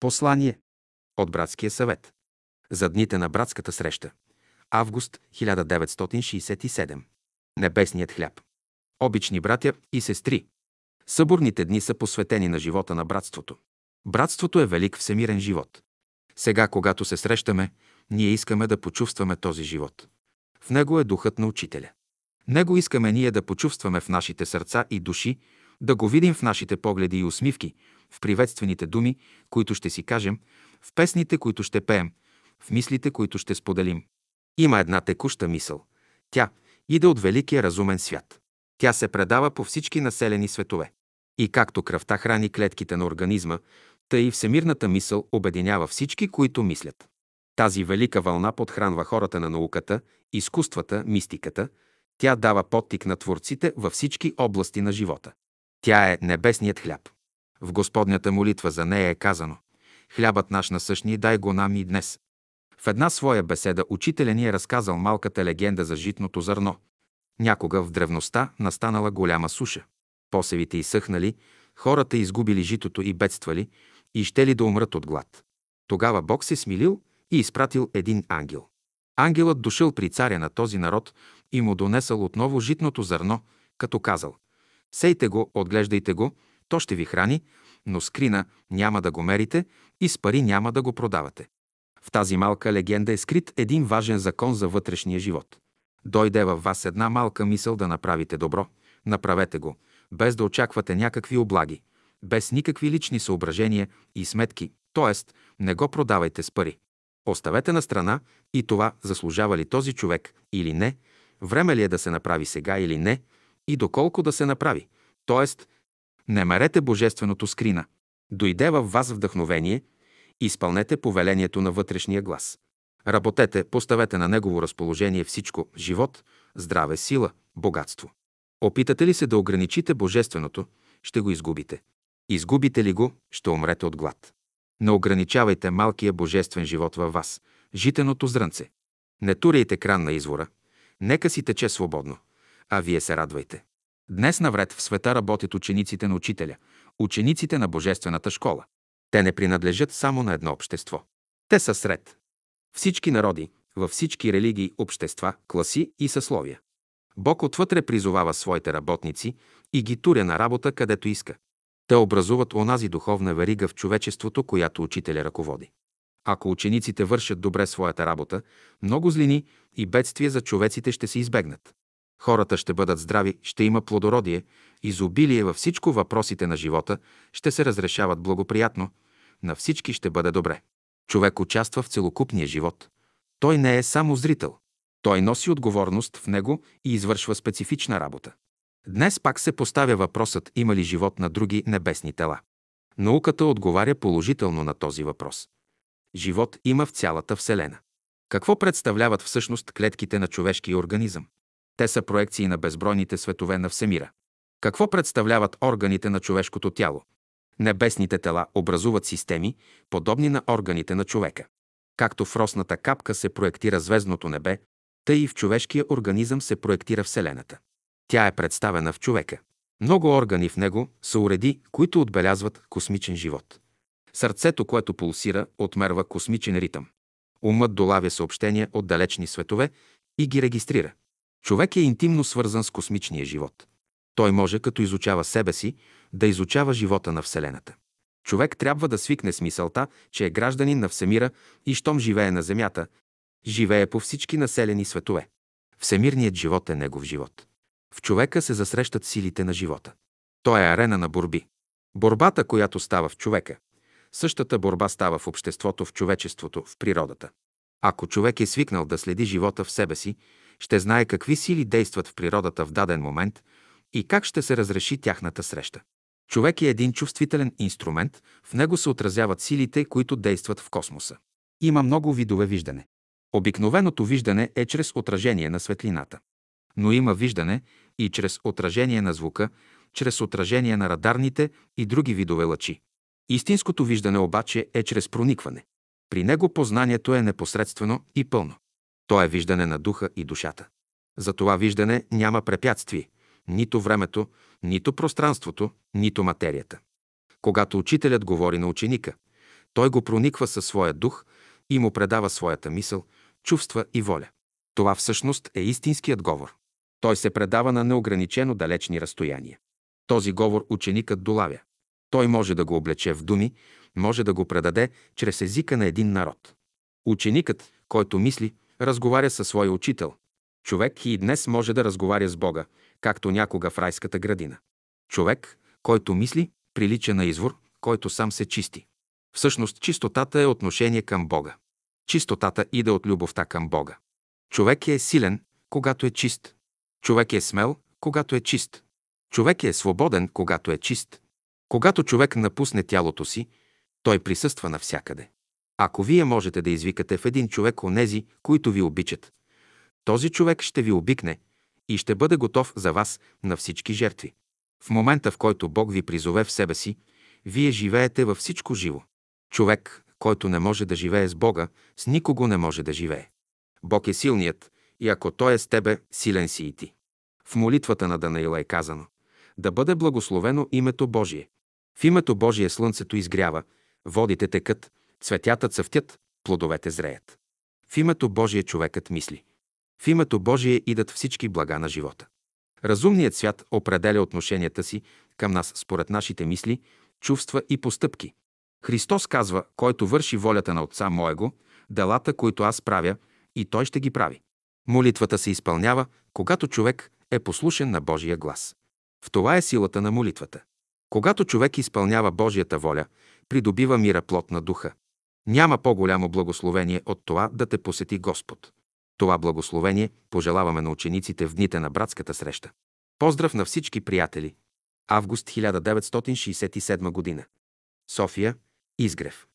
Послание от Братския съвет за дните на братската среща. Август 1967. Небесният хляб. Обични братя и сестри, съборните дни са посветени на живота на братството. Братството е велик всемирен живот. Сега, когато се срещаме, ние искаме да почувстваме този живот. В него е духът на учителя. Него искаме ние да почувстваме в нашите сърца и души, да го видим в нашите погледи и усмивки, в приветствените думи, които ще си кажем, в песните, които ще пеем, в мислите, които ще споделим. Има една текуща мисъл. Тя иде от великия разумен свят. Тя се предава по всички населени светове. И както кръвта храни клетките на организма, тъй и всемирната мисъл обединява всички, които мислят. Тази велика вълна подхранва хората на науката, изкуствата, мистиката. Тя дава подтик на творците във всички области на живота. Тя е небесният хляб. В Господнята молитва за нея е казано «Хлябът наш насъщни дай го нам и днес». В една своя беседа учителя ни е разказал малката легенда за житното зърно. Някога в древността настанала голяма суша. Посевите изсъхнали, хората изгубили житото и бедствали, и ще ли да умрат от глад. Тогава Бог се смилил и изпратил един ангел. Ангелът дошъл при царя на този народ и му донесъл отново житното зърно, като казал «Сейте го, отглеждайте го, то ще ви храни, но скрина няма да го мерите и с пари няма да го продавате». В тази малка легенда е скрит един важен закон за вътрешния живот. Дойде във вас една малка мисъл да направите добро, направете го, без да очаквате някакви облаги, без никакви лични съображения и сметки, т.е. не го продавайте с пари. Оставете на страна и това заслужава ли този човек или не, време ли е да се направи сега или не и доколко да се направи. Тоест, не мерете божественото скрина. Дойде във вас вдъхновение, изпълнете повелението на вътрешния глас. Работете, поставете на негово разположение всичко – живот, здраве, сила, богатство. Опитате ли се да ограничите божественото, ще го изгубите. Изгубите ли го, ще умрете от глад. Не ограничавайте малкия божествен живот във вас, житеното зрънце. Не туряйте кран на извора. Нека си тече свободно. А вие се радвайте. Днес навред в света работят учениците на учителя, учениците на Божествената школа. Те не принадлежат само на едно общество. Те са сред всички народи, във всички религии, общества, класи и съсловия. Бог отвътре призовава своите работници и ги туря на работа, където иска. Те образуват онази духовна верига в човечеството, която учителя ръководи. Ако учениците вършат добре своята работа, много злини и бедствия за човеците ще се избегнат. Хората ще бъдат здрави, ще има плодородие, изобилие във всичко въпросите на живота ще се разрешават благоприятно, на всички ще бъде добре. Човек участва в целокупния живот. Той не е само зрител. Той носи отговорност в него и извършва специфична работа. Днес пак се поставя въпросът има ли живот на други небесни тела. Науката отговаря положително на този въпрос. Живот има в цялата Вселена. Какво представляват всъщност клетките на човешкия организъм? Те са проекции на безбройните светове на Всемира. Какво представляват органите на човешкото тяло? Небесните тела образуват системи, подобни на органите на човека. Както в росната капка се проектира звездното небе, тъй и в човешкия организъм се проектира Вселената. Тя е представена в човека. Много органи в него са уреди, които отбелязват космичен живот. Сърцето, което пулсира, отмерва космичен ритъм. Умът долавя съобщения от далечни светове и ги регистрира. Човек е интимно свързан с космичния живот. Той може, като изучава себе си, да изучава живота на Вселената. Човек трябва да свикне с мисълта, че е гражданин на Всемира и щом живее на Земята, живее по всички населени светове. Всемирният живот е негов живот. В човека се засрещат силите на живота. Той е арена на борби. Борбата, която става в човека, същата борба става в обществото, в човечеството, в природата. Ако човек е свикнал да следи живота в себе си, ще знае какви сили действат в природата в даден момент и как ще се разреши тяхната среща. Човек е един чувствителен инструмент, в него се отразяват силите, които действат в космоса. Има много видове виждане. Обикновеното виждане е чрез отражение на светлината. Но има виждане и чрез отражение на звука, чрез отражение на радарните и други видове лъчи. Истинското виждане обаче е чрез проникване. При него познанието е непосредствено и пълно. То е виждане на духа и душата. За това виждане няма препятствие, нито времето, нито пространството, нито материята. Когато учителят говори на ученика, Той го прониква със своя дух и му предава своята мисъл, чувства и воля. Това всъщност е истинският говор. Той се предава на неограничено далечни разстояния. Този говор ученикът долавя. Той може да го облече в думи, може да го предаде чрез езика на един народ. Ученикът, който мисли, разговаря със своя учител. Човек и днес може да разговаря с Бога, както някога в райската градина. Човек, който мисли, прилича на извор, който сам се чисти. Всъщност чистотата е отношение към Бога. Чистотата иде от любовта към Бога. Човек е силен, когато е чист. Човек е смел, когато е чист. Човек е свободен, когато е чист. Когато човек напусне тялото си, той присъства навсякъде. Ако вие можете да извикате в един човек онези, които ви обичат, този човек ще ви обикне и ще бъде готов за вас на всички жертви. В момента, в който Бог ви призове в себе си, вие живеете във всичко живо. Човек, който не може да живее с Бога, с никого не може да живее. Бог е силният и ако Той е с тебе, силен си и ти. В молитвата на Данаила е казано да бъде благословено името Божие. В името Божие слънцето изгрява, водите текат, цветята цъфтят, плодовете зреят. В името Божие човекът мисли. В името Божие идат всички блага на живота. Разумният свят определя отношенията си към нас според нашите мисли, чувства и постъпки. Христос казва, който върши волята на Отца Моего, делата, които аз правя, и Той ще ги прави. Молитвата се изпълнява, когато човек е послушен на Божия глас. В това е силата на молитвата. Когато човек изпълнява Божията воля, придобива мира плод на духа. Няма по-голямо благословение от това да те посети Господ. Това благословение пожелаваме на учениците в дните на братската среща. Поздрав на всички приятели! Август 1967 година. София, Изгрев.